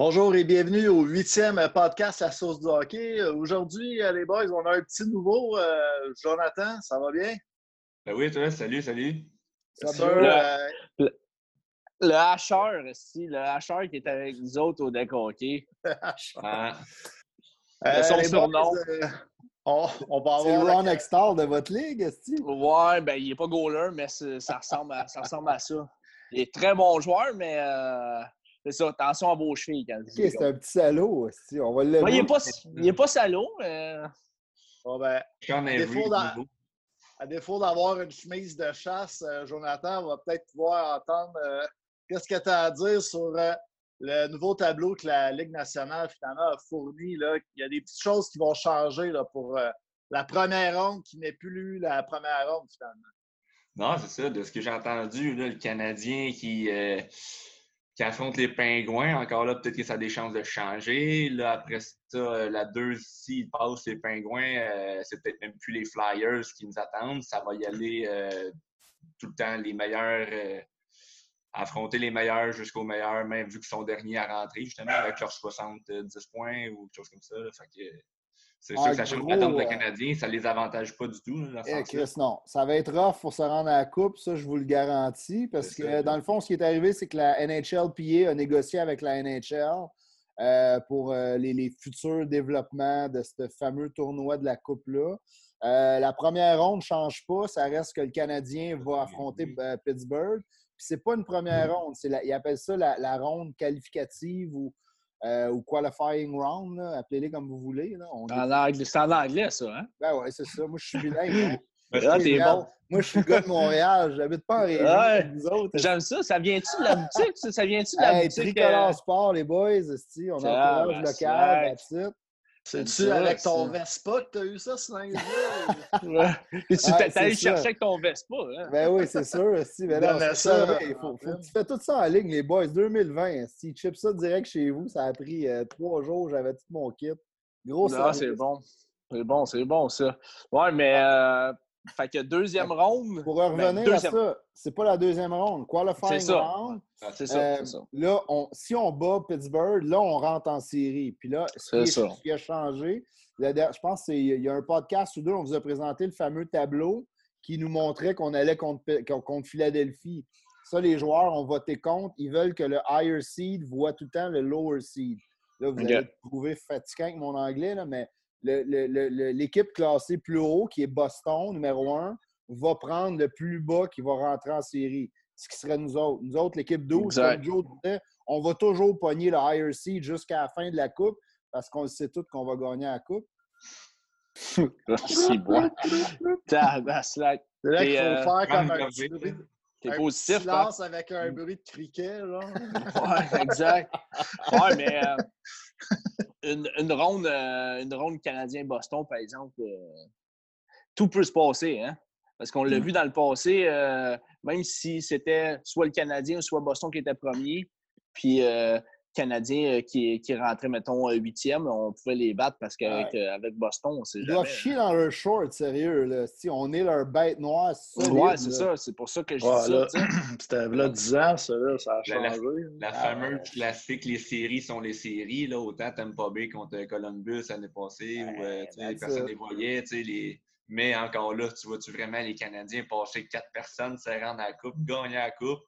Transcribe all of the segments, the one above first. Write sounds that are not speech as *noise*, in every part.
Bonjour et bienvenue au huitième podcast à sauce de hockey. Aujourd'hui, les boys, on a un petit nouveau. Euh, Jonathan, ça va bien? Ben oui, toi, salut, salut. Ça va? Le, le hacheur, ici, le hacheur qui est avec nous autres au deck hockey. ah. euh, son surnom. Euh, on, on, va avoir le Ron Extall de votre ligue, est Ouais, ben il n'est pas goaler, mais ça ressemble, à, ça ressemble à ça. Il est très bon joueur, mais euh, c'est ça, attention à vos chevilles quand OK, c'est un petit salaud. On va le. il n'est pas, il est pas salaud, mais. Bon, ben, à défaut d'avoir une chemise de chasse, euh, Jonathan, on va peut-être pouvoir entendre euh, qu'est-ce que tu as à dire sur euh, le nouveau tableau que la Ligue nationale finalement a fourni. Là? Il y a des petites choses qui vont changer là, pour la première ronde qui n'est plus la première ronde finalement. Non, c'est ça. De ce que j'ai entendu, le Canadien qui qui affronte les Pingouins. Encore là, peut-être que ça a des chances de changer. Là, après ça, la 2, s'ils passent les Pingouins, euh, c'est peut-être même plus les Flyers qui nous attendent. Ça va y aller euh, tout le temps les meilleurs, euh, affronter les meilleurs jusqu'aux meilleurs, même vu qu'ils sont derniers à rentrer, justement, avec leurs 70 points ou quelque chose comme ça. C'est sûr que ça change l'attente des Canadiens, ça ne les avantage pas du tout. Eh, Chris, non. Ça va être rough pour se rendre à la Coupe, ça, je vous le garantis. Parce que, dans le fond, ce qui est arrivé, c'est que la NHLPA a négocié avec la NHL euh, pour euh, les, futurs développements de ce fameux tournoi de la Coupe-là. Euh, la première ronde ne change pas. Ça reste que le Canadien va affronter Pittsburgh. Puis c'est pas une première ronde. ils appellent ça la, la ronde qualificative ou euh, ou qualifying round, appelez-les comme vous voulez. Là. C'est en anglais, ça, hein? Ben ouais, c'est ça. Moi, je suis bilingue. *laughs* ah, t'es bon. Moi, je suis gars de Montréal. J'habite pas en région. Ouais. J'aime ça. Ça vient-tu de la boutique? Ça, vient-tu de la hey, boutique? Tricolore euh... Sport, les boys. On encourage ah, local, that's c'est-tu avec ton Vespa que tu as eu ça, ce *laughs* tu t'es allé chercher avec ton Vespa. Hein? Ben oui, c'est sûr. Si, mais non, ça, il faut, faut, tu fais tout ça en ligne, les boys. 2020, si tu chips ça direct chez vous, ça a pris euh, trois jours, j'avais tout mon kit. Gros Non, c'est bon. C'est bon, c'est bon, ça. Ouais, mais euh, fait que deuxième ronde. Pour revenir ben, à ça, c'est pas la deuxième ronde. Qualifying round. Ah, c'est ça, euh, ça. Là, on, si on bat Pittsburgh, là, on rentre en série. Puis là, ce qui, qui, a changé, je pense qu'il y a un podcast ou deux, on vous a présenté le fameux tableau qui nous montrait qu'on allait contre, contre Philadelphie. Ça, les joueurs ont voté contre. Ils veulent que le higher seed voit tout le temps le lower seed. Là, vous allez trouver fatigant avec mon anglais, là, mais l'équipe classée plus haut, qui est Boston, numéro un, va prendre le plus bas qui va rentrer en série. Ce qui serait nous autres. Nous autres, l'équipe 12, comme Joe disait, on va toujours pogner le higher seed jusqu'à la fin de la coupe parce qu'on sait tous qu'on va gagner la coupe. *laughs* C'est bon. C'est là qu'il faut euh, faire comme un bruit. T'es positif, hein? avec un bruit de criquet, là. ouais, exact. *laughs* Ouais, mais euh, une, une, ronde, euh, une ronde canadien-Boston, par exemple, euh, tout peut se passer. Hein? Parce qu'on l'a mm. vu dans le passé, euh, même si c'était soit le Canadien, soit Boston qui était premier, puis Canadiens euh, qui, qui rentraient, mettons, huitième, on pouvait les battre parce qu'avec euh, avec Boston, on sait jamais. Ils doivent chier dans leur short, sérieux. Là. Si on est leur bête noire, c'est Ouais, c'est ça. C'est pour ça que je dis ça. *clears throat* C'était là 10 ans, ça, là, ça a changé. La, ah, fameuse classique, les séries sont les séries. Là, autant pas Bay contre Columbus l'année passée, où euh, personne ne les voyait. Les... Mais encore là, tu vois-tu vraiment les Canadiens passer quatre personnes, se rendre à la Coupe, gagner la Coupe?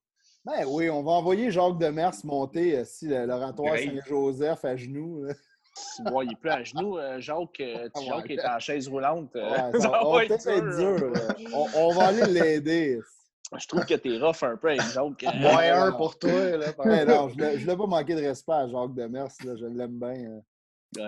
Ben oui, on va envoyer Jacques Demers monter euh, si l'oratoire Saint-Joseph à genoux. Bon, il n'est plus à genoux. Euh, Jacques, euh, *laughs* Jacques est en chaise roulante. *laughs* ça, va être dur. on, va aller l'aider. Je trouve que t'es rough un peu avec Jacques. Moins un pour toi. Là, non, je ne voulais pas manquer de respect à Jacques Demers. Là, je l'aime bien.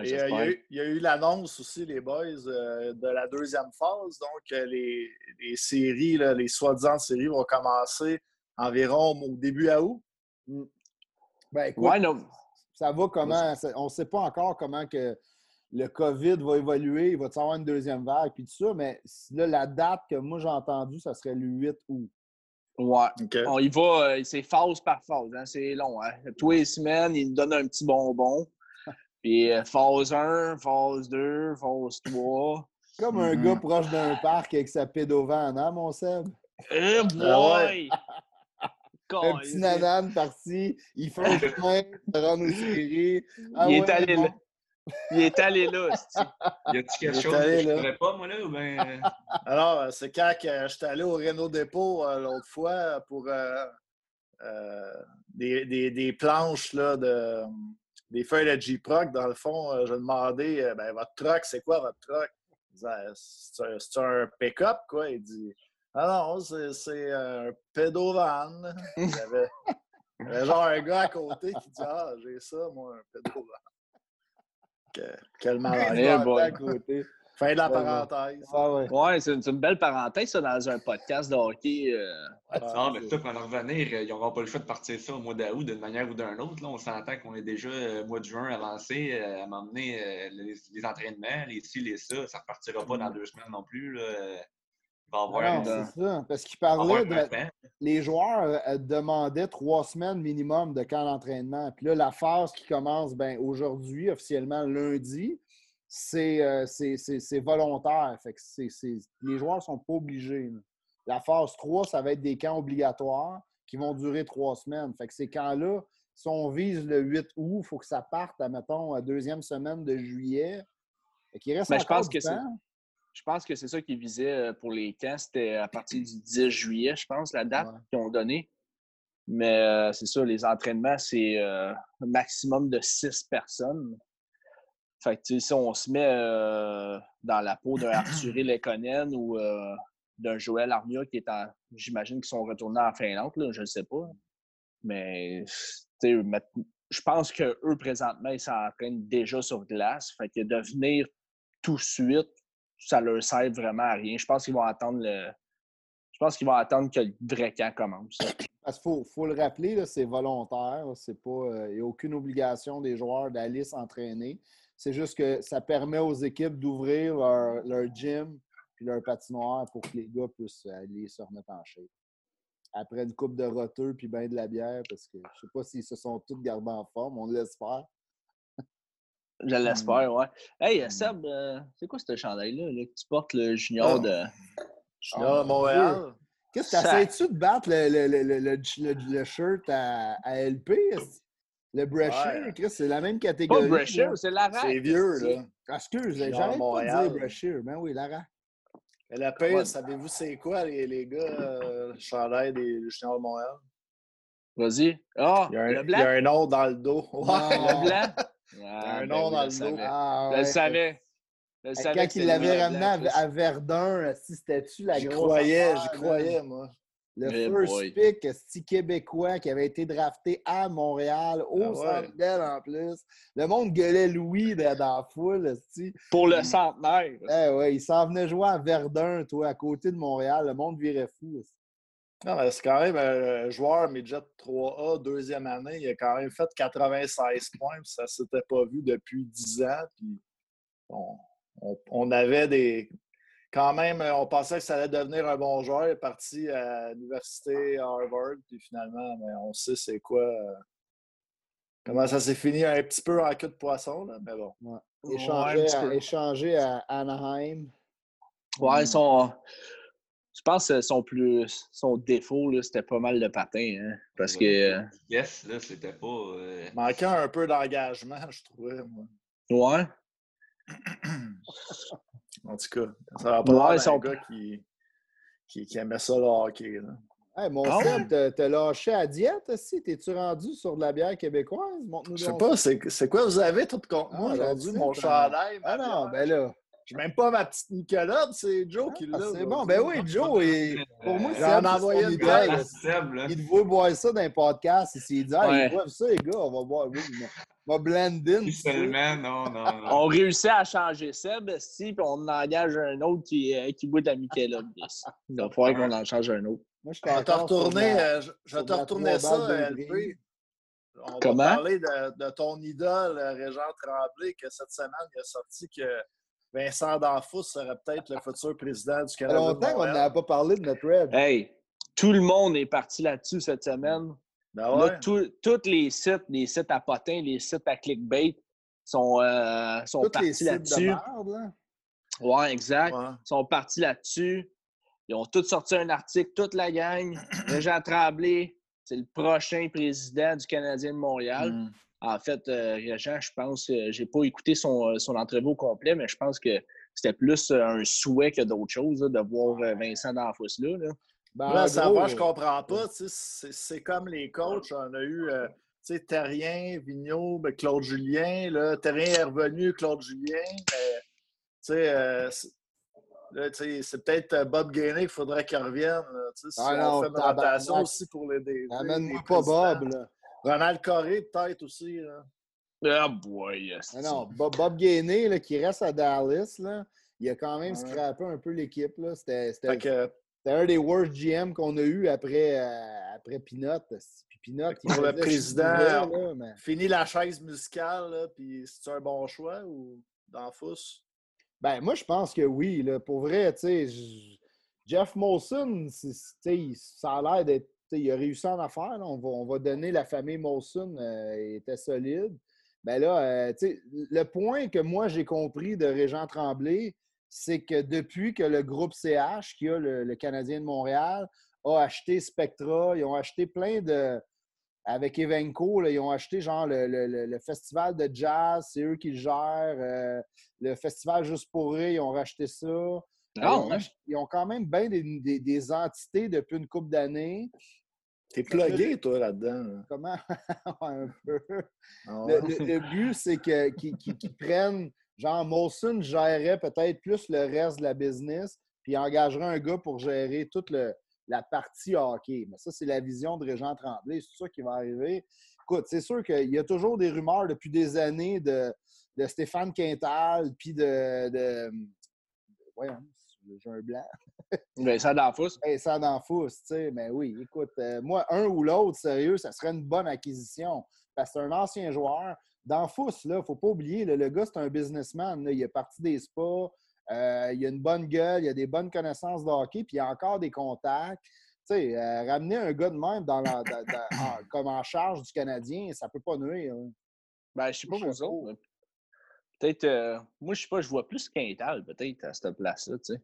il, y a eu, l'annonce aussi, les boys, de la deuxième phase. Donc, les, les séries, là, les soi-disant séries vont commencer environ au début à août? Hmm. Ben, écoute, ça va comment? On ne sait pas encore comment que le COVID va évoluer, il va y avoir une deuxième vague, puis tout ça, mais là, la date que moi j'ai entendue, ça serait le 8 août. Ouais. On y va, euh, c'est phase par phase, hein, c'est long. Hein? Tous les semaines, il nous donne un petit bonbon. *laughs* Puis euh, phase 1, phase 2, phase 3. Comme un mm-hmm. gars proche d'un parc avec sa pédovan, hein, mon Seb? Eh boy! Un petit nanane parti. Il fait un *laughs* chemin, se rendre aux séries. Ah il, est allé là. il est allé là. *laughs* y a-t-il quelque chose que je ne ferais pas, moi, là? Ou ben... *laughs* Alors, euh, c'est quand que j'étais allé au Renault Dépôt euh, l'autre fois pour euh, des, des, des, planches là, de, des feuilles de J-Proc. Dans le fond, je demandais ben, votre truck, c'est quoi votre truck? C'est un, un pick-up, quoi. Il dit ah non, c'est un pédovan. *laughs* Il y, avait, il y avait genre un gars à côté qui dit Ah, j'ai ça, moi, un pédovan. quel *laughs* malade à côté. Fin de la parenthèse. Ah ouais, ouais c'est une, belle parenthèse, ça, dans un podcast de hockey. Euh... Ah, mais ça, pour en revenir, ils n'auront pas le choix de partir ça au mois d'août d'une manière ou d'une autre. Là, on s'entend qu'on est déjà au mois de juin avancé euh, à m'emmener euh, les, les, entraînements, les ci, les ça. Ça ne repartira pas dans deux semaines non plus. Là. Non, c'est ça. Parce qu'il parlait de. Les joueurs euh, demandaient trois semaines minimum de camp d'entraînement. Puis là, la phase qui commence ben, aujourd'hui, officiellement lundi, c'est euh, volontaire. Fait que les joueurs ne sont pas obligés. La phase 3, ça va être des camps obligatoires qui vont durer trois semaines. Fait que ces camps-là, si on vise le 8 août, il faut que ça parte, mettons, la deuxième semaine de juillet. Fait reste Mais je pense que temps. Je pense que c'est ça qu'ils visaient euh, pour les camps. C'était à partir du 10 juillet, je pense, la date qu'ils ont donnée. Mais euh, c'est ça, les entraînements, c'est euh, un maximum de six personnes. Fait que, si on se met dans la peau d'un *clears throat* Arthur Lekonen ou d'un Joël Armia qui est en. J'imagine qu'ils sont retournés en Finlande, là, je ne sais pas. Mais je pense qu'eux, présentement, ils s'entraînent déjà sur glace. Fait que de venir tout de suite, ça leur sert vraiment à rien. Je pense qu'ils vont attendre le. Je pense qu'ils vont attendre que le vrai camp commence. Parce qu'il faut, le rappeler, c'est volontaire. Il n'y a aucune obligation des joueurs d'aller s'entraîner. C'est juste que ça permet aux équipes d'ouvrir leur, gym et leur patinoire pour que les gars puissent aller se remettre en shape. Après une coupe de roteux puis bien de la bière, parce que je ne sais pas s'ils se sont tous gardés en forme, on faire. Je l'espère, mmh. ouais. Hey, mmh. Seb, euh, c'est quoi ce chandail-là que tu portes le junior ah. de. Junior de Montréal. Qu'est-ce que tu essaies-tu de battre le, le, le, le, le shirt à, à LP? Le Brasher, ouais. c'est la même catégorie. Pas Brasher, c'est Lara. C'est vieux, là. Excuse, j'arrête pas de dire Brasher. Ben oui, Lara. Mais la paix, savez-vous c'est quoi, les, les gars, euh, le chandail des Juniors de Montréal? Vas-y. Ah, il, y a un, le blanc? il y a un nom dans le dos. *laughs* Ouais. le blanc? Ah, un ben nom dans le dos. Ah, je le savais. Je savais Quand il l'avait ramené à, Verdun, si c'était-tu la grosse. J'y croyais, j'y croyais, moi. Le first pick, petit québécois qui avait été drafté à Montréal, au ah centre en plus. Le monde gueulait Louis dans la foule. Pour le centenaire. Eh ouais, il s'en venait jouer à Verdun, toi, à côté de Montréal. Le monde virait fou. Non, mais c'est quand même un joueur midget 3A, deuxième année. Il a quand même fait 96 points, puis ça ne s'était pas vu depuis 10 ans. Puis on, avait des. Quand même, on pensait que ça allait devenir un bon joueur. Il est parti à l'université Harvard, puis finalement, ben, on sait c'est quoi. Euh, comment ça s'est fini un petit peu en queue de poisson, là, mais bon. Échanger, à, à Anaheim. Ouais, ils sont. Je pense que son, plus, son défaut, c'était pas mal de patin. Hein, parce que. Yes, là, c'était pas. Euh... Manquant un peu d'engagement, je trouvais, moi. Ouais. *clears throat* en tout cas, ça va pas ouais, son... un gars qui, qui, qui, aimait ça le hockey. Là. Hey, mon ah, Seb, t'as lâché à diète aussi? T'es-tu rendu sur de la bière québécoise? Je sais pas, c'est quoi? Vous avez tout contre moi ah, aujourd'hui, mon chandail? Ah non, ben là. J'ai même pas ma petite Nicolotte, c'est Joe qui l'a. Ah, c'est bon, ben oui, Joe, pour moi, c'est un envoyé une Il devait boire ça dans un podcast. Il s'est dit, ah, ils boivent ça, les gars, on va boire. Oui, on va blend in. Seulement, non, non, non. On réussit à changer Seb, si, puis on engage un autre qui, euh, qui boit de la. Il va falloir qu'on en change un autre. Moi, je vais te retourner, euh, je vais te retourner ça, LP. On Comment? va parler de, de ton idole, Régent Tremblay, que cette semaine, il a sorti que Vincent D'Anfous serait peut-être le futur président du Canada. Ça fait longtemps qu'on n'avait pas parlé de notre Red. Hey, tout le monde est parti là-dessus cette semaine. Ben ouais. tous les sites, les sites à potins, les sites à clickbait sont, euh, sont partis là-dessus. Là. Ouais, exact. Ils sont partis là-dessus. Ils ont tous sorti un article, toute la gang. *clears throat* Jean Tremblay, c'est le prochain président du Canadien de Montréal. Hmm. En fait, euh, Régent, je pense, euh, j'ai pas écouté son, son entrevue au complet, mais je pense que c'était plus un souhait que d'autres choses de voir Vincent Danfous là. là. Ben, ça va, je comprends pas. C'est comme les coachs. On a eu sais, Terrien, Vigneault, ben, Claude Julien. Là, Terrien est revenu, Claude Julien. Mais, euh, c'est peut-être euh, Bob Gainé qu'il faudrait qu'il revienne. si ah on fait une rotation aussi pour les. Amène-moi pas Bob. Là. Ronald Coré, peut-être aussi. Là. Ah, boy, yes. Ah non, Bob, Bob Gainé, là, qui reste à Dallas, là, il a quand même scrappé un peu l'équipe. C'était un des worst GM qu'on a eu après, euh, après Pinot. Pinot, pour le président, fini la chaise musicale, puis c'est un bon choix ou dans? Ben, moi, je pense que oui. Là. Pour vrai, tu sais, Jeff Molson, ça a l'air d'être. Il a réussi en affaires. On, va, on va donner la famille Molson, euh, était solide. Ben là, euh, le point que moi j'ai compris de Régent Tremblay, c'est que depuis que le groupe CH, qui a le Canadien de Montréal, a acheté Spectra, ils ont acheté plein de, avec Evenco, ils ont acheté genre le, festival de jazz, c'est eux qui le gèrent. Euh, le festival Juste pour eux, ils ont racheté ça. Ah, ils, ont, quand même bien des, entités depuis une couple d'années. T'es plugué, toi, là-dedans. Comment? *laughs* un peu. Ah le, but, c'est qu'ils prennent. Genre, Molson gérerait peut-être plus le reste de la business, puis engagerait un gars pour gérer tout le, la partie hockey. Mais ça, c'est la vision de Régent Tremblay. C'est ça qui va arriver. Écoute, c'est sûr qu'il y a toujours des rumeurs depuis des années de, de Stéphane Quintal, puis de, de, Voyons, j'ai un blanc. Vincent D'Anfous. Vincent D'Anfous, tu sais. Mais oui, écoute, euh, moi, un ou l'autre, sérieux, ça serait une bonne acquisition. Parce que c'est un ancien joueur. D'Anfous, là, il ne faut pas oublier, le gars, c'est un businessman. Il est parti des spas. Euh, il a une bonne gueule, il a des bonnes connaissances de hockey, puis il a encore des contacts. Tu sais, euh, ramener un gars de même dans comme en charge du Canadien, ça peut pas nuire. Hein. Ben, je sais pas pour ça. Peut-être, euh, moi, je sais pas, je vois plus Quintal, peut-être, à cette place-là, tu sais.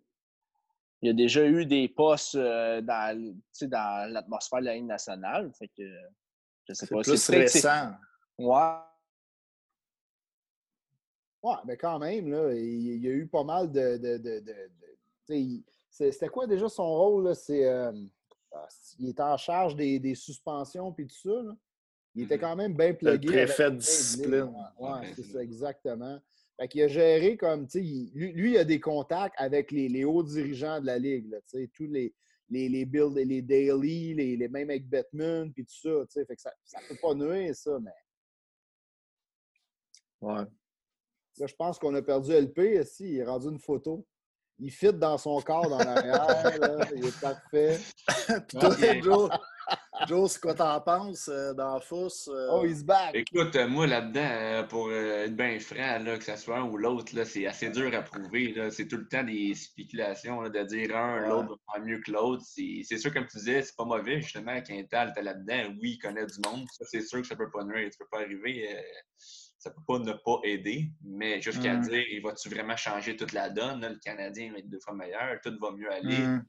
Il y a déjà eu des postes dans, dans l'atmosphère de la Ligue nationale, fait que je sais pas. C'est plus récent. Ouais. Oui, mais quand même, là, il, y a eu pas mal de. de, C'était quoi déjà son rôle? C'est, euh, ah, il était en charge des, des suspensions puis tout ça. Là. Il était mm-hmm. quand même bien plugué. Le préfet de discipline. Oui, ouais, c'est ça, exactement. Fait il a géré comme, tu sais, lui, lui, il a des contacts avec les, les hauts dirigeants de la Ligue, là, tous les, les, les Bill, les Daily, les, les mêmes avec Batman, puis tout ça, tu sais, fait que ça ne peut pas nuire, ça, mais... Ouais. Là, je pense qu'on a perdu LP. Ici, il est rendu une photo. Il fit dans son corps dans l'arrière. il est parfait. Puis toi, Joe, Joe c'est quoi t'en penses euh, dans fosse? Euh? Oh, se back! Écoute, euh, moi, là-dedans, pour être bien franc, là, que ce soit un ou l'autre, c'est assez dur à prouver. C'est tout le temps des spéculations de dire un, l'autre va faire mieux que l'autre. C'est sûr, comme tu disais, c'est pas mauvais. Justement, Quintal, t'es là-dedans. Oui, il connaît du monde. Ça, c'est sûr que ça peut pas nuire. Ça peut pas arriver ça peut pas ne pas aider, mais jusqu'à mm. dire, il va-tu vraiment changer toute la donne? le Canadien va être deux fois meilleur, tout va mieux aller. Mm.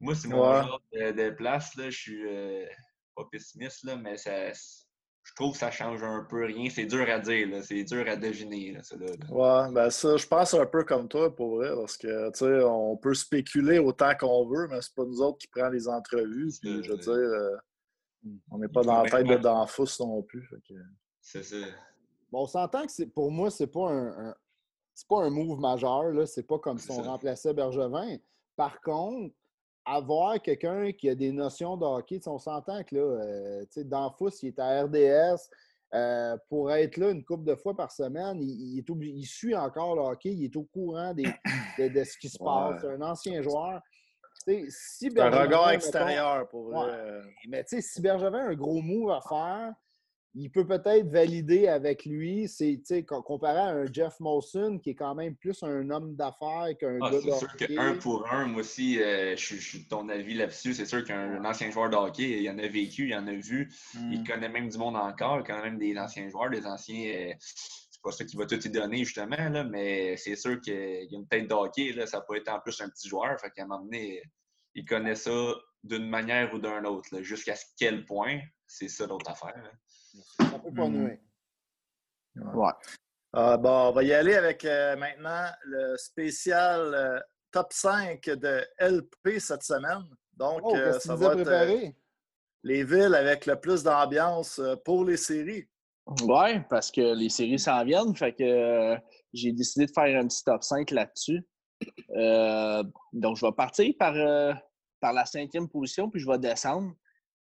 Moi, c'est mon genre de, place. Là, je suis euh, pas pessimiste, là, mais ça, je trouve que ça change un peu rien. C'est dur à dire, c'est dur à deviner. Là, Ouais, ben ça, je pense un peu comme toi pour vrai, parce que tu sais, on peut spéculer autant qu'on veut, mais c'est pas nous autres qui prenons les entrevues. Puis, je veux dire, euh, on n'est pas dans la tête de Danfous non plus. C'est ça. Bon, on s'entend que pour moi, c'est pas un, pas un move majeur. C'est pas comme si on remplaçait Bergevin. Par contre, avoir quelqu'un qui a des notions de hockey, on s'entend que là, euh, dans Fous, il est à RDS. Euh, pour être là une couple de fois par semaine, il, est il suit encore le hockey, il est au courant *coughs* de, ce qui se passe. C'est un ancien joueur. Si un regard extérieur pour. Mais si Bergevin a un gros move à faire, il peut peut-être valider avec lui, c'est comparé à un Jeff Molson qui est quand même plus un homme d'affaires qu'un ah, gars de C'est sûr qu'un pour un, moi aussi, euh, je, suis de ton avis là-dessus. C'est sûr qu'un ancien joueur de hockey, il en a vécu, il en a vu, il hmm. connaît même du monde encore, il connaît même des anciens joueurs, des anciens. Euh, c'est pas ça qu'il va tout y donner, justement, là, mais c'est sûr qu'il y a une tête de hockey, là, ça peut être en plus un petit joueur. Fait qu'à un moment donné, il connaît ça d'une manière ou d'un autre. Jusqu'à quel point, c'est ça l'autre affaire. Ça peut pas hmm. Ouais. Ah, bon, on va y aller avec euh, maintenant le spécial euh, top 5 de LP cette semaine. Donc, oh, euh, ça va être les villes avec le plus d'ambiance pour les séries. Oui, parce que les séries s'en viennent. Fait que j'ai décidé de faire un petit top 5 là-dessus. donc, je vais partir par, par la cinquième position, puis je vais descendre.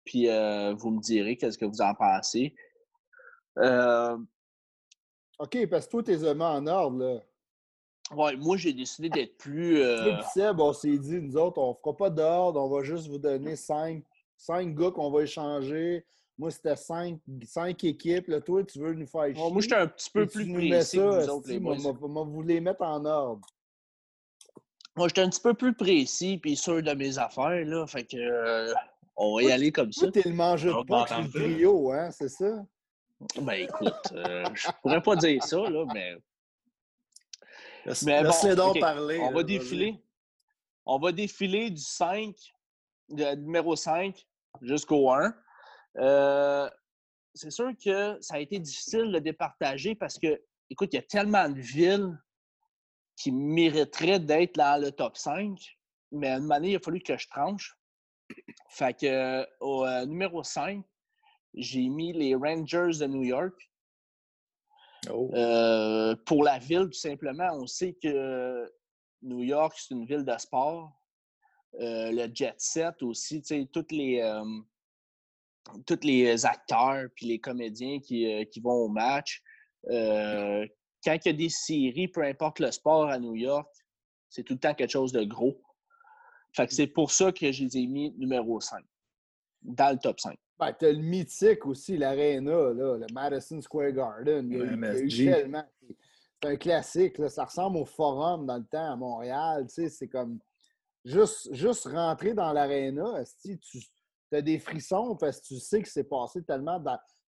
Puis vous me direz qu'est-ce que vous en pensez. OK, parce que toi, tes aimants en ordre, là. Ouais, moi, j'ai décidé d'être plus. *laughs* Euh... Seb, on s'est dit, nous autres, on fera pas d'ordre, on va juste vous donner cinq, cinq gars qu'on va échanger. Moi, c'était cinq, cinq équipes. Là, toi, tu veux nous faire chier. moi, j'étais un petit peu plus précis ça, que vous autres, les moi, moi, vous les mettre en ordre. Moi, j'étais un petit peu plus précis puis sûr de mes affaires, là. Fait que... Euh, on va y aller comme ça. Tu es le mangeur de pas du trio, hein, c'est ça? Ben écoute, euh, je pourrais pas dire ça, là, mais. mais bon, donc parler. On va défiler. On va défiler du 5, du numéro 5 jusqu'au 1. Euh, c'est sûr que ça a été difficile de départager parce que, écoute, il y a tellement de villes qui mériteraient d'être dans le top 5, mais à une manière, il a fallu que je tranche. Fait que au euh, numéro 5, j'ai mis les Rangers de New York. Oh. Euh, pour la ville, tout simplement, on sait que New York, c'est une ville de sport. Euh, le jet set aussi, tu sais, tous les, euh, tous les acteurs puis les comédiens qui, qui vont au match. quand il y a des séries, peu importe le sport à New York, c'est tout le temps quelque chose de gros. Fait que c'est pour ça que je les ai mis numéro 5, dans le top 5. Ben, t'as le mythique aussi, l'Arena, le Madison Square Garden. C'est un classique. Là. Ça ressemble au Forum dans le temps à Montréal. C'est comme juste, juste rentrer dans l'Arena, tu as des frissons parce que tu sais que c'est passé tellement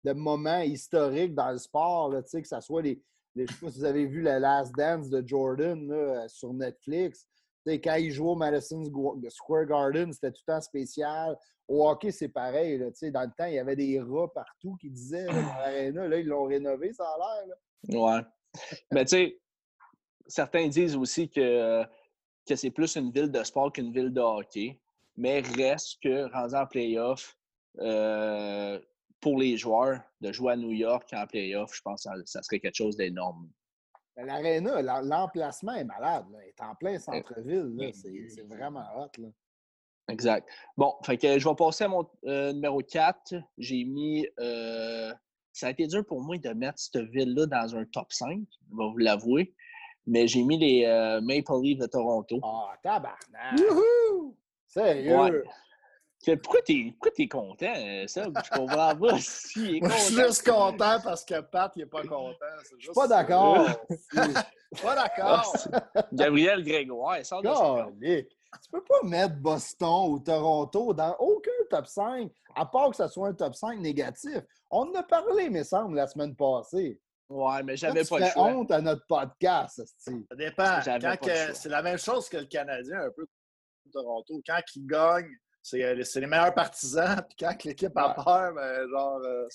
de moments historiques dans le sport, là, que ce soit les, les, Je sais pas si vous avez vu la Last Dance de Jordan là, sur Netflix. Quand il jouait au Madison Square Garden, c'était tout le temps spécial. Au hockey, c'est pareil. Là, dans le temps, il y avait des rats partout qui disaient dans l'aréna. Là, ils l'ont rénové, ça a l'air. Ouais. Mais tu sais, certains disent aussi que, que c'est plus une ville de sport qu'une ville de hockey. Mais reste que, rendu en playoff, euh, pour les joueurs, de jouer à New York en playoff, je pense que ça, serait quelque chose d'énorme. L'aréna, l'emplacement est malade. Il est en plein centre-ville. C'est vraiment hot. Là. Exact. Bon, fait que je vais passer à mon euh, numéro 4. J'ai mis. Euh, ça a été dur pour moi de mettre cette ville-là dans un top 5, je vais vous l'avouer. Mais j'ai mis les euh, Maple Leafs de Toronto. Ah, oh, tabarnak! Wouhou! Sérieux! Pourquoi t'es es content, ça? Je comprends pas *laughs* si Je suis juste content parce que Pat, il est pas content. *laughs* Je suis pas d'accord. pas d'accord. Gabriel Grégoire, ça tu peux pas mettre Boston ou Toronto dans aucun top 5, à part que ce soit un top 5 négatif. On en a parlé, me semble, la semaine passée. Ouais, mais j'avais pas le choix. honte à notre podcast, Ça dépend. c'est la même chose que le Canadien, un peu, Toronto. Quand il gagne, c'est les meilleurs partisans. *laughs* Puis quand l'équipe a peur, ben, genre, euh,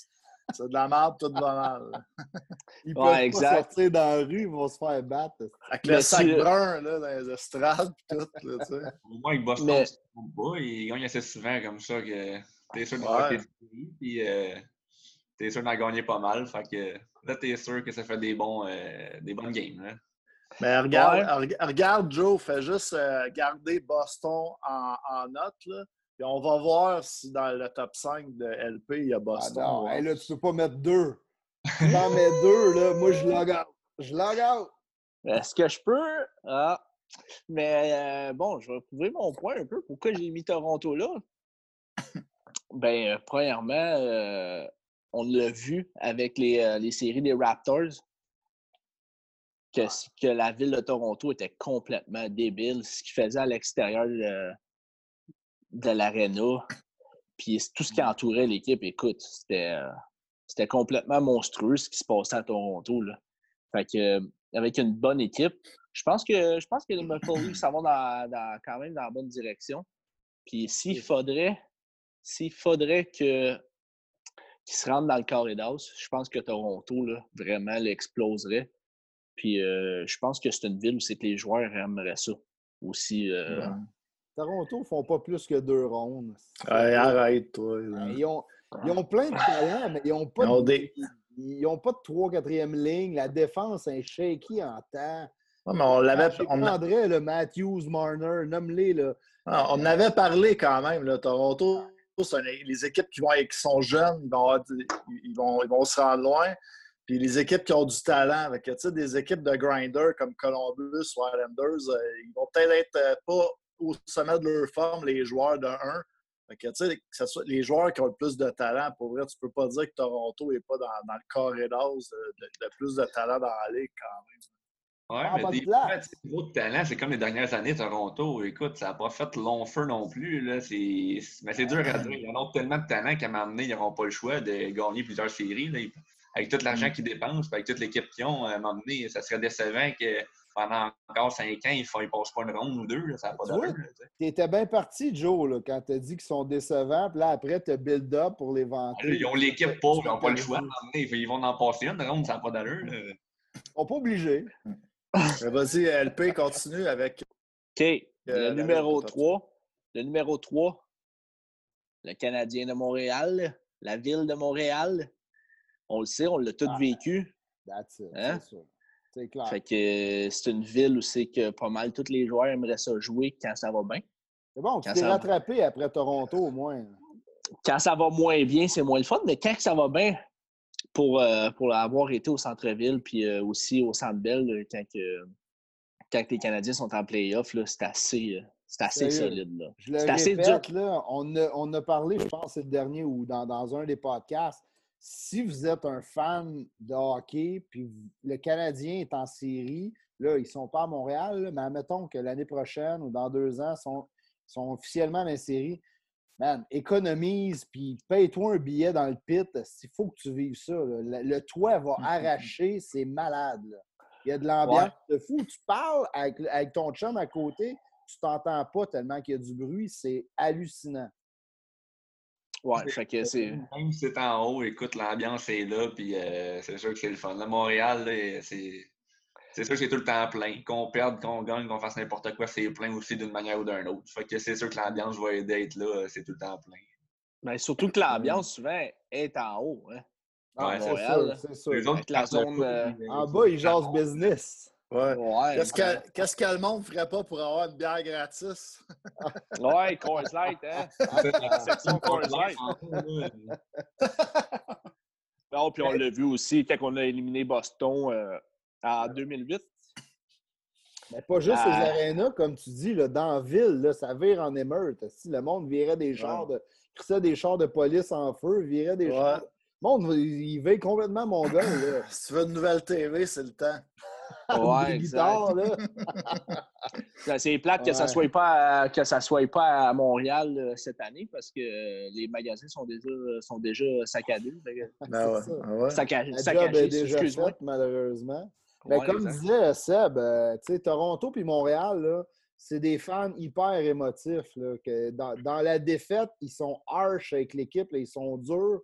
c'est de la merde, tout va mal. *laughs* Ils peuvent pas sortir dans la rue, ils vont se faire battre. Avec le sac brun là, dans les estrades et tout. Là, tu sais. *laughs* Au moins, avec Boston, mais... pas, ils gagnent assez souvent comme ça que t'es sûr de faire tes séries, puis euh, t'es sûr d'en gagner pas mal. Fait que là, t'es sûr que ça fait des, bons, euh, des bonnes games. Là. Mais regarde, regarde, Joe, fais juste euh, garder Boston en, en note. Là on va voir si dans le top 5 de LP, il y a ah Boston. Ah non, là, tu peux pas mettre deux. Tu en mets deux, là. Moi, je log out. Je log out. Est-ce que je peux? Ah. Mais euh, bon, je vais prouver mon point un peu. Pourquoi j'ai mis Toronto là? *coughs* ben, euh, premièrement, euh, on l'a vu avec les, les, séries des Raptors. Que, que la ville de Toronto était complètement débile. Ce qu'ils faisaient à l'extérieur de l'aréna. Puis tout ce qui entourait l'équipe, écoute, c'était, c'était complètement monstrueux ce qui se passait à Toronto. Là. Fait que, avec une bonne équipe, je pense que je pense que les Maple Leafs s'en vont dans, quand même dans la bonne direction. Puis s'il faudrait, s'il faudrait que qu'ils se rendent dans le carré d'as, je pense que Toronto, là, vraiment, l'exploserait. Puis euh, je pense que c'est une ville où c'est que les joueurs aimeraient ça aussi. Euh... Toronto ne font pas plus que deux rondes. arrête, toi. Ils ont, ils ont, plein de talents, mais ils n'ont pas, de, ils ont pas de 3 4e ligne. La défense est shaky en temps. mais on l'avait. On prendrait le Matthews, Marner, nomme-les. Ah, on avait parlé quand même. Là, Toronto, les équipes qui, vont, qui sont jeunes, ils vont, ils, vont, ils vont se rendre loin. Puis les équipes qui ont du talent, avec des équipes de grinder comme Columbus ou Islanders, euh, ils vont peut-être être, euh, pas au sommet de leur forme, les joueurs de 1. que, que soit les joueurs qui ont le plus de talent, pour vrai, tu peux pas dire que Toronto n'est pas dans, dans, le carré d'os de, plus de talent dans la ligue quand même. Oui, mais des gros de talent, c'est comme les dernières années, Toronto. Écoute, ça n'a pas fait long feu non plus. Là. Mais c'est dur à dire. Il y en a tellement de talent qu'à un moment donné, ils n'auront pas le choix de gagner plusieurs séries. Là avec tout l'argent mm. qu'ils dépensent, avec toute l'équipe qu'ils ont, à un moment donné, ça serait décevant que pendant encore cinq ans, ils ne passent pas une ronde ou deux. ça n'a pas d'allure. Tu étais bien parti, Joe, là, quand tu as dit qu'ils sont décevants. Puis là, après, tu as build-up pour les vendre. Ils ont l'équipe pauvre, ils n'ont pas le choix. Ils vont en passer une ronde, ça n'a pas d'allure. Ils sont pas obligés. *laughs* Vas-y, LP, continue avec. OK. Euh, le numéro 3. Le numéro 3. Le Canadien de Montréal. La ville de Montréal. On le sait, on l'a tout ah, vécu. That's hein? C'est clair. Fait que euh, c'est une ville où c'est que pas mal tous les joueurs aimeraient ça jouer quand ça va bien. C'est bon, tu t'es rattrapé après Toronto au moins. Quand ça va moins bien, c'est moins le fun, mais quand ça va bien, pour, euh, pour avoir été au centre-ville puis euh, aussi au centre belle quand, quand les Canadiens sont en playoff, c'est assez, assez solide. C'est assez dur. Là, on, a, on a parlé, je pense, c'est le dernier ou dans, dans un des podcasts si vous êtes un fan de hockey, puis le Canadien est en série, là, ils ne sont pas à Montréal, mais admettons que l'année prochaine ou dans deux ans, ils sont, sont officiellement dans la série. Man, économise, puis paye-toi un billet dans le pit. Il faut que tu vives ça. Le, toit va arracher, c'est malade. Il y a de l'ambiance de fou. Tu parles avec, avec, ton chum à côté, tu t'entends pas tellement qu'il y a du bruit. C'est hallucinant. Ouais, fait que c'est. Même si c'est en haut, écoute, l'ambiance est là, puis euh, c'est sûr que c'est le fun. Là, Montréal, c'est. C'est sûr que c'est tout le temps plein. Qu'on perde, qu'on gagne, qu'on fasse n'importe quoi, c'est plein aussi d'une manière ou d'une autre. Fait que c'est sûr que l'ambiance va aider à être là, c'est tout le temps plein. Mais surtout que l'ambiance, souvent, est en haut. Hein? C'est sûr. La zone, euh, En bas, ils jasent business. Ouais. Qu'est-ce que, que le monde ne ferait pas pour avoir une bière gratis? *laughs* ouais, Coors Light, hein? La section Coors Light. *laughs* non, puis on l'a vu aussi quand on a éliminé Boston euh, en 2008. Mais pas juste les ah. arénas, comme tu dis, là, dans la ville, là, ça vire en émeute. Si le monde virait des chars de. des chars de police en feu, virait des chars. Le monde, il veille complètement mon gars. *laughs* si tu veux une nouvelle TV, c'est le temps. *laughs* Ouais, *laughs* c'est plate que ça soit pas à, que ça soit pas à Montréal euh, cette année parce que euh, les magasins sont déjà sont déjà saccadés. Ben ouais. Saccagés, déjà fait, malheureusement. Mais comme disait Seb, euh, Toronto puis Montréal, c'est des fans hyper émotifs. Là, que dans, dans, la défaite, ils sont harsh avec l'équipe, ils sont durs.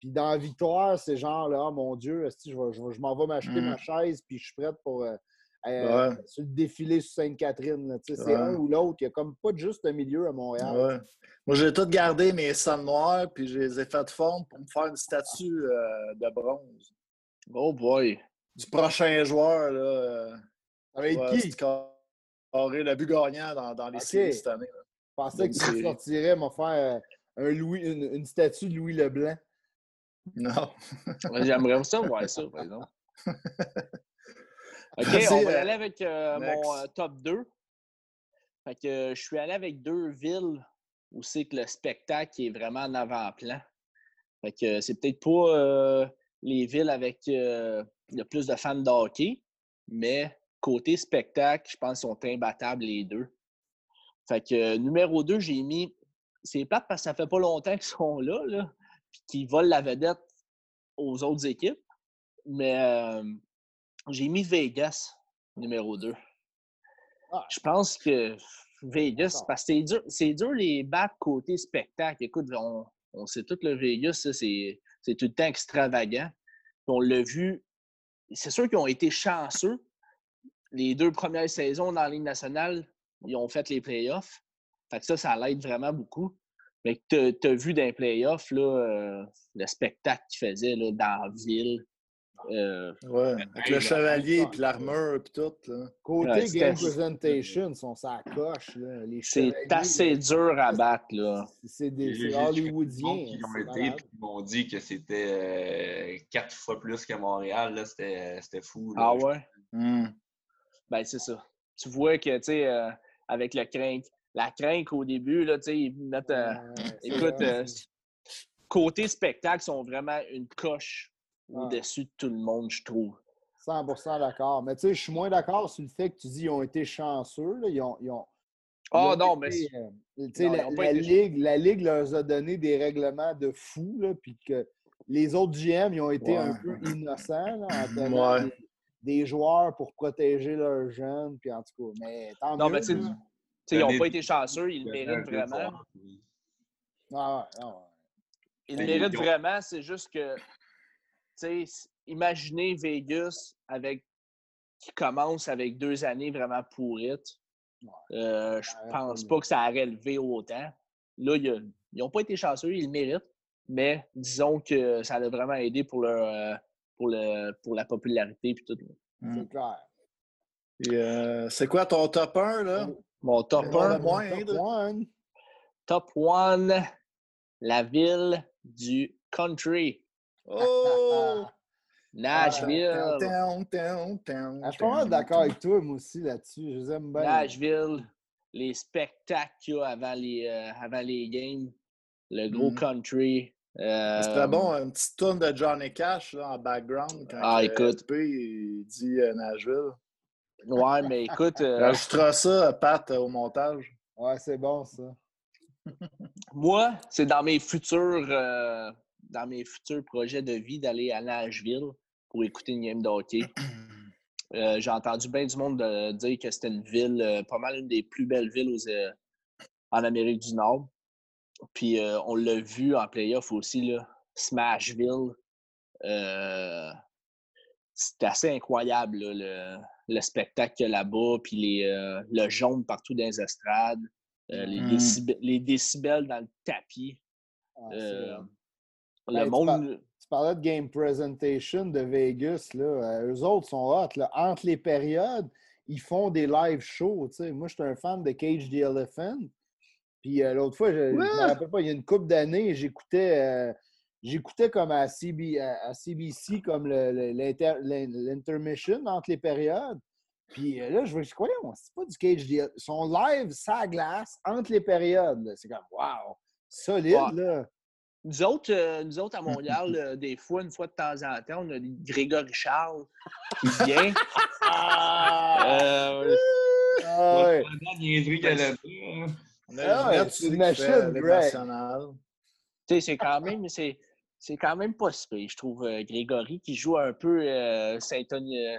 Puis dans la victoire, c'est genre, là, oh, mon Dieu, je, je, je m'en vais m'acheter ma mm. chaise, puis je suis prête pour euh, euh, le défilé sur Sainte-Catherine. C'est un ou l'autre. Il n'y a comme pas juste un milieu à Montréal. Moi, j'ai tout gardé mes sangs noirs, puis je les ai fait fondre pour me faire une statue euh, de bronze. Oh boy! Du prochain joueur, là. Avec qui? Carré, le but gagnant dans, dans les séries cette année. Je pensais que tu sortirais me faire un Louis, une statue de Louis Leblanc. Non. *laughs* J'aimerais ça voir ça, par exemple. *laughs* OK, on va aller avec euh, mon euh, top 2. Fait que je suis allé avec deux villes où c'est que le spectacle est vraiment en avant-plan. Fait que c'est peut-être pas euh, les villes avec le plus de fans de hockey, mais côté spectacle, je pense qu'ils sont imbattables les deux. Fait que numéro 2, j'ai mis. C'est plate parce que ça fait pas longtemps qu'ils sont là, là puis qui volent la vedette aux autres équipes. Mais euh, j'ai mis Vegas numéro 2. Ah. Je pense que Vegas, parce que c'est dur, c'est dur les battre côté spectacle. Écoute, on, on sait tout le Vegas, c'est, c'est tout le temps extravagant. on l'a vu, c'est sûr qu'ils ont été chanceux. Les deux premières saisons dans la Ligue nationale, ils ont fait les playoffs. Fait que ça, ça l'aide vraiment beaucoup. Mais tu as vu dans les playoffs là, euh, le spectacle qu'ils faisaient là, dans la ville. Euh, ouais, avec le chevalier et l'armure et tout. Là. Côté game presentation, sont sa coche. C'est assez dur à battre. là. C'est des Hollywoodiens. Ils ont été et ils m'ont dit que c'était euh, quatre fois plus que Montréal. C'était fou. Ah ouais? Hmm. Ben, c'est ça. Tu vois que, tu sais, avec le crank, la crainte au début, là, ils mettent. Euh, écoute, euh, côté spectacle, ils sont vraiment une coche au-dessus de tout le monde, je trouve. 100% d'accord. Mais tu sais, je suis moins d'accord sur le fait que tu dis qu'ils ont été chanceux. Là. Ils ont, ils ont, ah non, mais. Euh, la, Ligue, la Ligue leur a donné des règlements de fou, puis que les autres GM, ils ont été un peu innocents là, en *laughs* tenant des, joueurs pour protéger leurs jeunes, puis en tout cas. Mais tant non, mieux, mais ils n'ont pas été chanceux, ils le méritent vraiment. Ah, ah Ils le méritent vraiment, c'est juste que, imaginez Vegas avec qui commence avec deux années vraiment pourrites. Euh, je pense pas que ça aurait levé autant. Là, ils n'ont pas été chanceux, ils le méritent, mais disons que ça a vraiment aidé pour, leur, euh, pour, le, pour la popularité. Puis tout. C'est clair. Euh, c'est quoi ton top 1, là? Mon top 1. Top 1. La ville du country. Oh! *laughs* Nashville. Ah, je suis pas d'accord avec toi, moi aussi, là-dessus. Je les aime bien. Nashville, les spectacles qu'il y a avant les, euh, avant les games, le gros mm-hmm. country. Euh... C'était bon, une petite tourne de Johnny Cash là, en background quand ah, écoute. il dit euh, Nashville. Ouais, mais écoute. Euh... Ça, Pat, au montage. Ouais, c'est bon, ça. Moi, c'est dans mes futurs euh, dans mes futurs projets de vie d'aller à Nashville pour écouter une game de hockey. *clears throat* Euh, j'ai entendu bien du monde dire que c'était une ville, euh, pas mal une des plus belles villes en Amérique du Nord. Puis on l'a vu en playoff aussi, là, Smashville. C'est assez incroyable, le, le spectacle qu'il y a là-bas, puis les, euh, le jaune partout dans les estrades, euh, mmh. les, décibels, dans le tapis. Ah, euh, le monde. Tu, parlais de game presentation de Vegas. Là. eux autres sont hot. Là. Entre les périodes, ils font des live shows. Moi, je suis un fan de Cage the Elephant. Puis l'autre fois, je ne me rappelle pas, il y a une couple d'années, j'écoutais j'écoutais comme à, CBC comme l'intermission entre les périodes. Puis euh, là, je me dis, quoi, c'est pas du cage deal. Son live, ça glace entre les périodes. C'est comme, wow, solide, là. Nous autres, euh, nous autres à Montréal, euh, des fois, une fois de temps en temps, on a Grégory Charles qui vient. *laughs* ah, ouais. On a une machine, Greg. Tu sais, c'est quand même, c'est, c'est quand même pas si je trouve, euh, Grégory, qui joue un peu euh, euh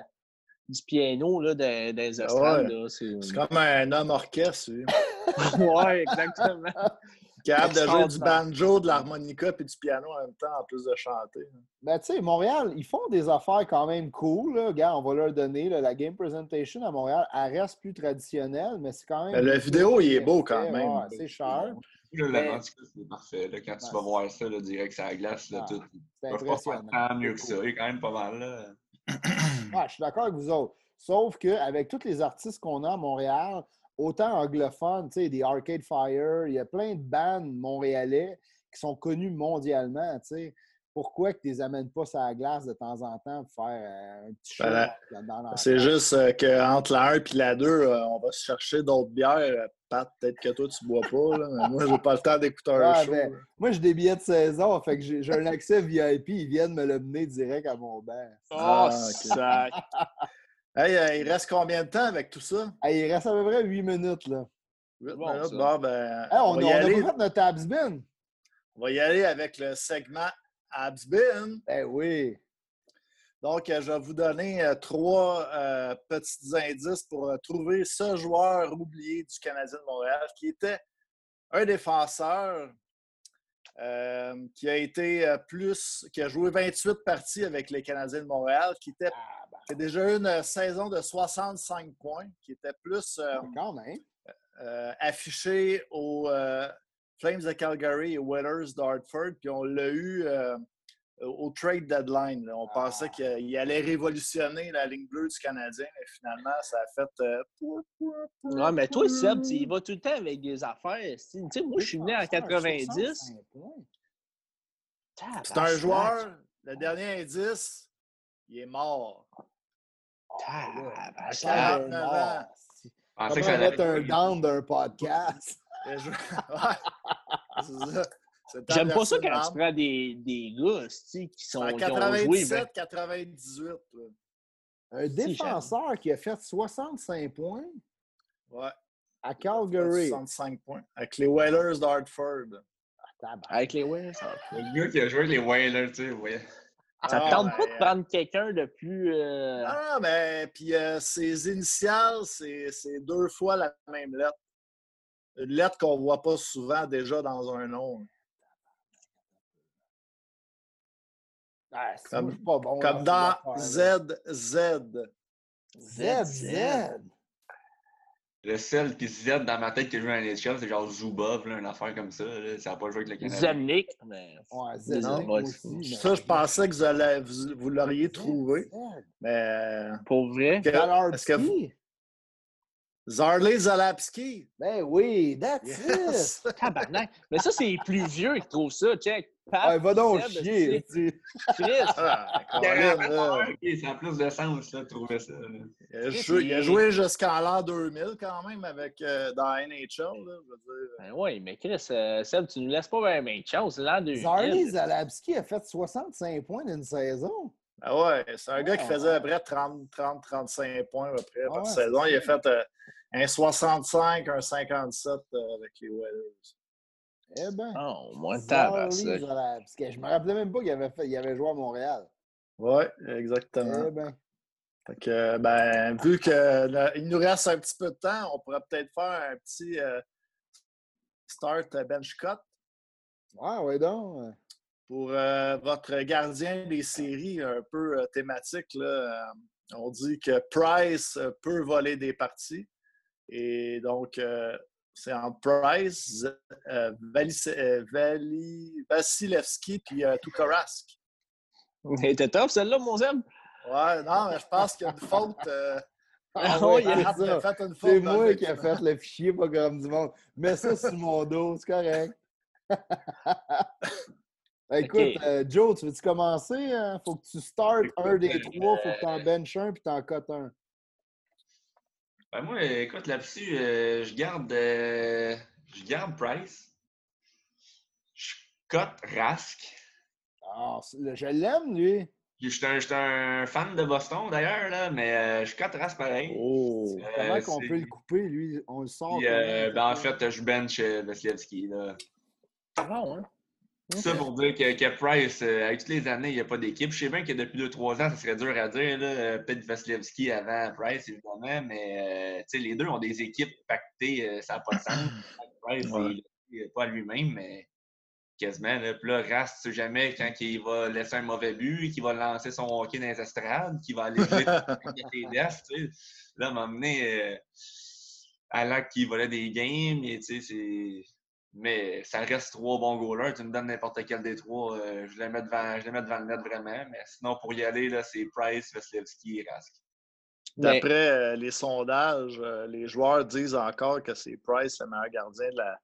du piano là, dans, dans les estrades. C'est comme un homme orchestre. Oui, *laughs* ouais, exactement. *laughs* Capable de jouer du banjo, de l'harmonica et du piano en même temps, en plus de chanter. Ben, tu sais, Montréal, ils font des affaires quand même cool. Là. Regarde, on va leur donner la game presentation à Montréal. Elle reste plus traditionnelle, mais c'est quand même. Ben, la vidéo, il est beau quand même. c'est cher. Le c'est parfait. Là, quand tu vas voir ça, là, direct sur la glace, là, ah, tout. C'est impressionnant. mieux que ça. Il est quand même pas mal. Là. *clears throat* ouais, je suis d'accord avec vous autres. Sauf qu'avec tous les artistes qu'on a à Montréal, autant anglophones, tu sais, des Arcade Fire, il y a plein de bandes montréalais qui sont connus mondialement, tu sais pourquoi que tu les amènes pas sur la glace de temps en temps pour faire euh, un petit show ben, C'est juste euh, qu'entre la 1 et la 2, euh, on va se chercher d'autres bières. Pat, peut-être que toi, tu bois pas. Là, mais moi, j'ai pas le temps d'écouter un ah, show. moi, j'ai des billets de saison. Fait que j'ai un accès VIP. Ils viennent me le mener direct à mon bain. Oh, ah, ça! *laughs* hey, il reste combien de temps avec tout ça? il reste à peu près 8 minutes. Là. 8 bon, minutes. Bon, ben, on, on, a pas fait notre tabs bin. On va y aller avec le segment Absbin. Ben oui. Donc, je vais vous donner trois petits indices pour trouver ce joueur oublié du Canadien de Montréal qui était un défenseur qui a été plus, qui a joué 28 parties avec les Canadiens de Montréal, qui était ah, qui a déjà eu une saison de 65 points, qui était plus affiché aux Flames de Calgary et Whalers d'Hartford, puis on l'a eu au trade deadline. On pensait ah. qu'il allait révolutionner la ligne bleue du Canadien, mais finalement, ça a fait. Euh... mais toi, Seb, il va tout le temps avec des affaires. Tu sais, moi, je suis venu en 90. C'est un joueur, le dernier indice, il est mort. Ah, ben, Comment ça mettre un down d'un podcast? *laughs* *laughs* ouais, c'est ça. J'aime pas ça quand tu prends des, des gars qui sont. En 97, 98. Un défenseur qui a fait 65 points. Ouais. À Calgary. 65 points. Avec les Whalers d'Hartford. Ah, avec les Whalers. Le gars qui a joué les Whalers, tu sais, ouais. Ça ne tente pas de prendre quelqu'un de plus. Euh... Ah, mais puis euh, ses initiales, c'est deux fois la même lettre. Une lettre qu'on ne voit pas souvent déjà dans un nom. Ah, comme, pas bon, comme dans ZZ. ZZ. Le seul qui Z dans ma tête qui joue à NHL, c'est genre Zubov, là, une affaire comme ça. Là. Ça n'a pas joué avec le Canada. Zemnik. Mais... Ouais, Zemnik Ça, je pensais que vous, l'auriez trouvé. Mais... Pour vrai? Est-ce que vous... Zarley Zalapski. Ben oui, that's yes. it. Tabarnak. Mais ça, c'est les plus vieux qui trouvent ça. Check. Pat, va donc chier. Chris. Ah, ça a plus de sens, de trouver ça. Il a, joué, jusqu'en l'an 2000 quand même avec, euh, dans NHL. Là, je veux dire. Ben oui, mais Chris, euh, Seb, tu nous laisses pas bien de chance. C'est l'an 2000. Zarley Zalapski a fait 65 points d'une saison. Ah ouais, c'est un gars qui faisait à peu près 30-35 points après par saison. Il a fait euh, un 65, un 57 euh, avec les Whalers. Eh bien. Oh, moins tard. Parce que je me rappelais même pas qu'il avait, fait, il avait joué à Montréal. Oui, exactement. Eh bien. Fait que, ben, vu qu'il nous reste un petit peu de temps, on pourrait peut-être faire un petit euh, start bench cut. Ouais, oui, donc. Pour euh, votre gardien des séries un peu thématique, là, on dit que Price peut voler des parties. Et donc, euh, c'est en Price, euh, euh, Vasilevski puis Tukarask. Elle était top, celle-là, mon Zeb? Ouais, non, mais je pense qu'il y a une faute. *laughs* Ah, oui, il a fait une faute. C'est moi qui ai fait le fichier, pas comme du monde. Mets ça sur mon dos, c'est correct. *laughs* Écoute, Joe, tu veux-tu commencer? Il hein? Faut que tu startes un des trois, faut que tu en benches un puis tu en cotes un. Ben moi, écoute, là-dessus, euh, je garde euh, je garde Price. Je cote Rask. Ah, je l'aime, lui. Je suis un, fan de Boston, d'ailleurs, là, mais euh, je cote Rask pareil. Oh! Comment qu'on peut le couper, lui? On le sort. ben, en fait, je bench Vasilevski. Là. Ah bon, Ça pour dire que, que Price, euh, avec toutes les années, il n'y a pas d'équipe. Je sais bien que depuis 2-3 ans, ça serait dur à dire. Euh, peut-être Vasilevski avant Price, évidemment, mais euh, les deux ont des équipes pactées, ça n'a pas de sens. *coughs* Price, il n'est pas lui-même, mais quasiment. Là. Puis là, Rast, tu sais jamais quand il va laisser un mauvais but, qu'il va lancer son hockey dans les estrades, qu'il va aller jouer *laughs* les desks. Là, à un moment donné, à l'acte qu'il volait des games, tu sais, c'est mais ça reste trois bons goalers. Tu me donnes n'importe quel des trois, euh, je, les mets devant, je les mets devant le net vraiment. Mais sinon, pour y aller, c'est Price, Vasilevski et Rask. D'après euh, les sondages, euh, les joueurs disent encore que c'est Price le meilleur gardien de la,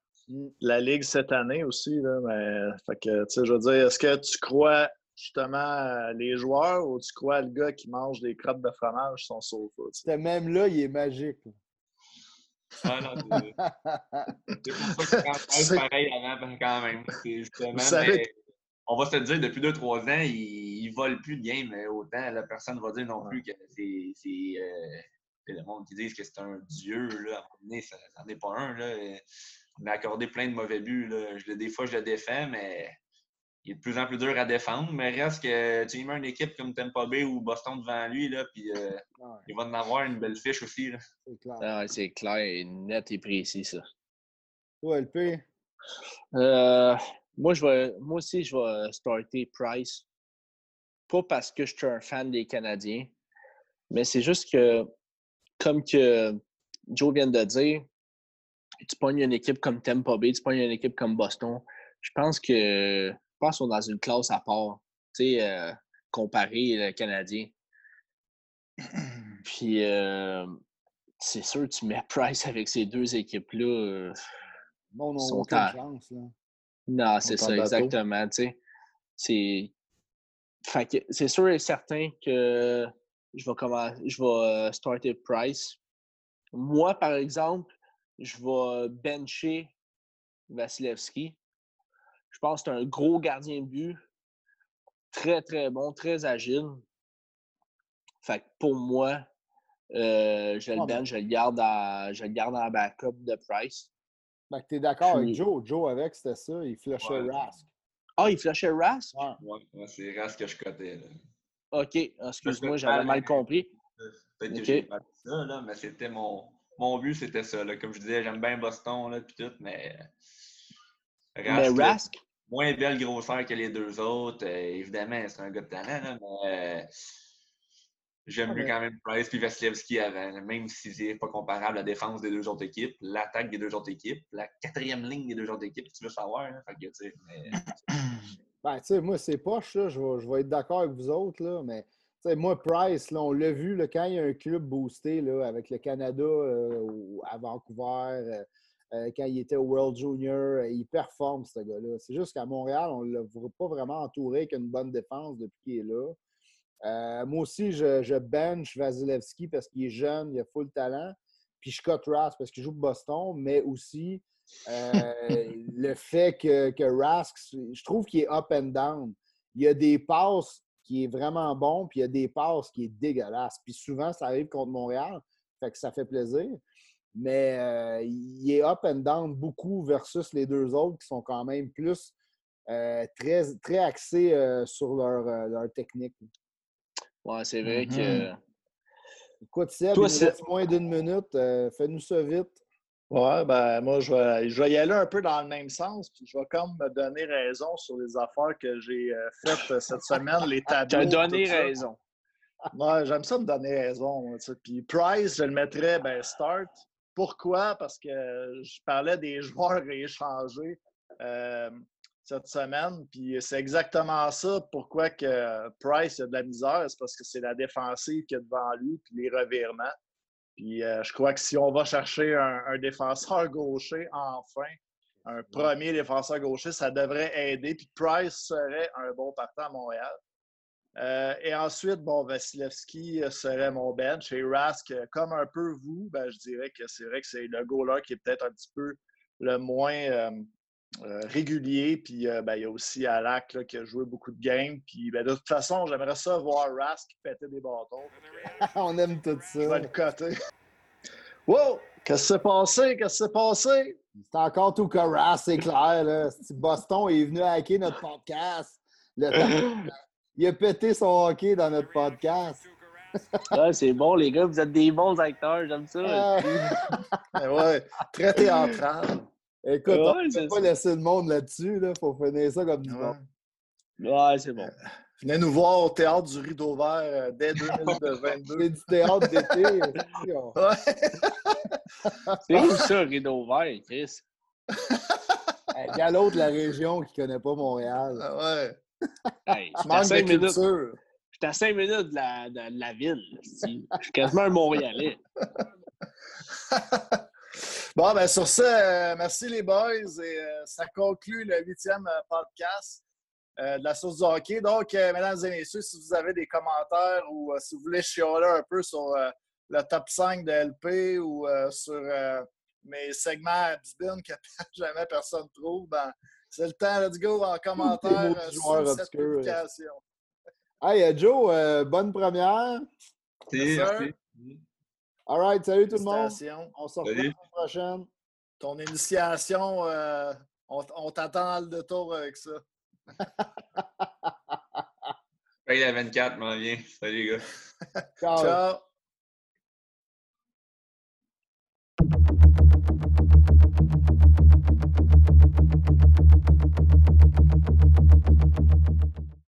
la Ligue cette année aussi. Là, mais, fait que, je veux dire, est-ce que tu crois justement les joueurs ou tu crois le gars qui mange des crottes de fromage son sofa? Même là, il est magique. Ah *laughs* non, c'est pour ça que pareil avant quand même. Justement, on va se dire, depuis 2-3 ans, il ne vole plus de game autant. La personne va dire non plus que c'est euh, le monde qui dit que c'est un dieu. Là, à un moment donné, ça n'en est pas un. Là. Il m'a accordé plein de mauvais buts. Là. Je, des fois, je le défends, mais il est de plus en plus dur à défendre, mais reste que tu mets une équipe comme Tampa Bay ou Boston devant lui, là, puis euh, il va en avoir une belle fiche aussi. C'est clair. Ah, c'est clair, net et précis, ça. Toi, LP? Euh, moi, je vais, moi aussi, je vais starter Price. Pas parce que je suis un fan des Canadiens, mais c'est juste que, comme que Joe vient de dire, tu pognes une équipe comme Tampa Bay, tu pognes une équipe comme Boston. Je pense que pense est dans une classe à part, tu sais, euh, comparé le Canadien. *clears throat* Puis, euh, c'est sûr, tu mets Price avec ces deux équipes-là. Euh, non, non, aucune chance. Là. Non, c'est ça, exactement. Tu sais, c'est... c'est sûr et certain que je vais, commencer, je vais starter Price. Moi, par exemple, je vais bencher Vasilevski. Je pense que c'est un gros gardien de but. Très, très bon, très agile. Fait que pour moi, euh, je le ah, bench, je le garde en, je le garde en backup de Price. Fait que tu es d'accord avec Joe. Joe, avec, c'était ça. Il flushait Rask. Ah, il flushait Rask? Ouais, c'est Rask que je cotais. OK. Excuse-moi, j'avais mal compris. Peut-être que j'ai pas ça, là, mais c'était mon, mon but, c'était ça. Là. Comme je disais, j'aime bien Boston, là, puis tout, mais. mais Rask? Moins belle grosseur que les deux autres. Euh, évidemment, c'est un gars de talent, là, mais. Euh, j'aime mieux quand même Price puis Vasilevski avant, même si c'est pas comparable à la défense des deux autres équipes, l'attaque des deux autres équipes, la quatrième ligne des deux autres équipes, tu veux savoir. Hein? Fait que, tu sais, mais... *clears throat* ben, tu sais, moi, c'est poche, là. Je vais, je vais être d'accord avec vous autres, là, mais moi, Price, là, on l'a vu là, quand il y a un club boosté là, avec le Canada euh, à Vancouver, euh, euh, quand il était au World Junior, il performe, ce gars-là. C'est juste qu'à Montréal, on ne l'a pas vraiment entouré avec une bonne défense depuis qu'il est là. moi aussi, je, je bench Vasilevski parce qu'il est jeune, il a full talent. Puis je cut Rask parce qu'il joue Boston, mais aussi *laughs* le fait que, que Rask, je trouve qu'il est up and down. Il y a des passes qui est vraiment bon, puis il y a des passes qui est dégueulasse. Puis souvent, ça arrive contre Montréal, fait que ça fait plaisir. Mais euh, il est up and down beaucoup versus les deux autres qui sont quand même plus euh, très, très axés euh, sur leur, leur, technique. Ouais, c'est vrai que. Mm-hmm. Écoute, Seb, Toi, il nous moins d'une minute. Fais-nous ça vite. Ouais, ben moi, je vais, je vais y aller un peu dans le même sens, puis je vais comme me donner raison sur les affaires que j'ai euh, faites cette semaine, les *laughs* tableaux. Tu as donné raison. Ouais, j'aime ça me donner raison. Puis Price, je le mettrais, ben, start. Pourquoi? Parce que je parlais des joueurs *laughs* échangés euh, cette semaine, puis c'est exactement ça. Pourquoi que Price a de la misère? C'est parce que c'est la défensive qui est devant lui, puis les revirements. Puis euh, je crois que si on va chercher un, défenseur gaucher, enfin, un premier défenseur gaucher, ça devrait aider. Puis Price serait un bon partant à Montréal. Euh, et ensuite, bon, Vasilevski serait mon bench. Et Rask, comme un peu vous, ben, je dirais que c'est vrai que c'est le goaler qui est peut-être un petit peu le moins euh, régulier. Puis ben, il y a aussi Alak qui a joué beaucoup de games. Puis ben, de toute façon, j'aimerais ça voir Rask péter des bâtons. *laughs* On aime tout ça. Je vais le coter. Wow! Qu'est-ce qui s'est passé? Qu'est-ce qui s'est passé? C'est encore tout Rask, c'est clair. Là. Boston est venu hacker notre podcast. *laughs* Il a pété son hockey dans notre podcast. *laughs* c'est bon, les gars, vous êtes des bons acteurs, j'aime ça. *laughs* ouais, très théâtral. Écoute, on ne peut pas laisser le monde là-dessus. Il là. faut finir ça comme du bon. Ouais, c'est bon. Venez nous voir au théâtre du Rideau Vert euh, dès *laughs* 2022. C'est du théâtre d'été. C'est où ça, Rideau Vert, Chris? Il y a l'autre de la région qui ne connaît pas Montréal. Ah ouais. Hey, je suis à 5 minutes. J'étais à 5 minutes de la, de la ville. Je suis quasiment un Montréalais. *laughs* bon, ben sur ça, euh, merci les boys. Et euh, ça conclut le huitième podcast. Euh, de la source du hockey. Donc, mesdames et messieurs, si vous avez des commentaires ou si vous voulez chialer un peu sur le top 5 de LP ou sur mes segments à que *laughs* jamais personne trouve, ben, c'est le temps. Let's go en commentaire sur cette publication. Hey, Joe, bonne première. Merci. All right, salut tout le monde. On se retrouve la semaine prochaine. Ton initiation, on, t'attend dans le tour avec ça. *laughs* Paye la 24, m'en vient. Salut, les gars. *laughs* Ciao. Ciao.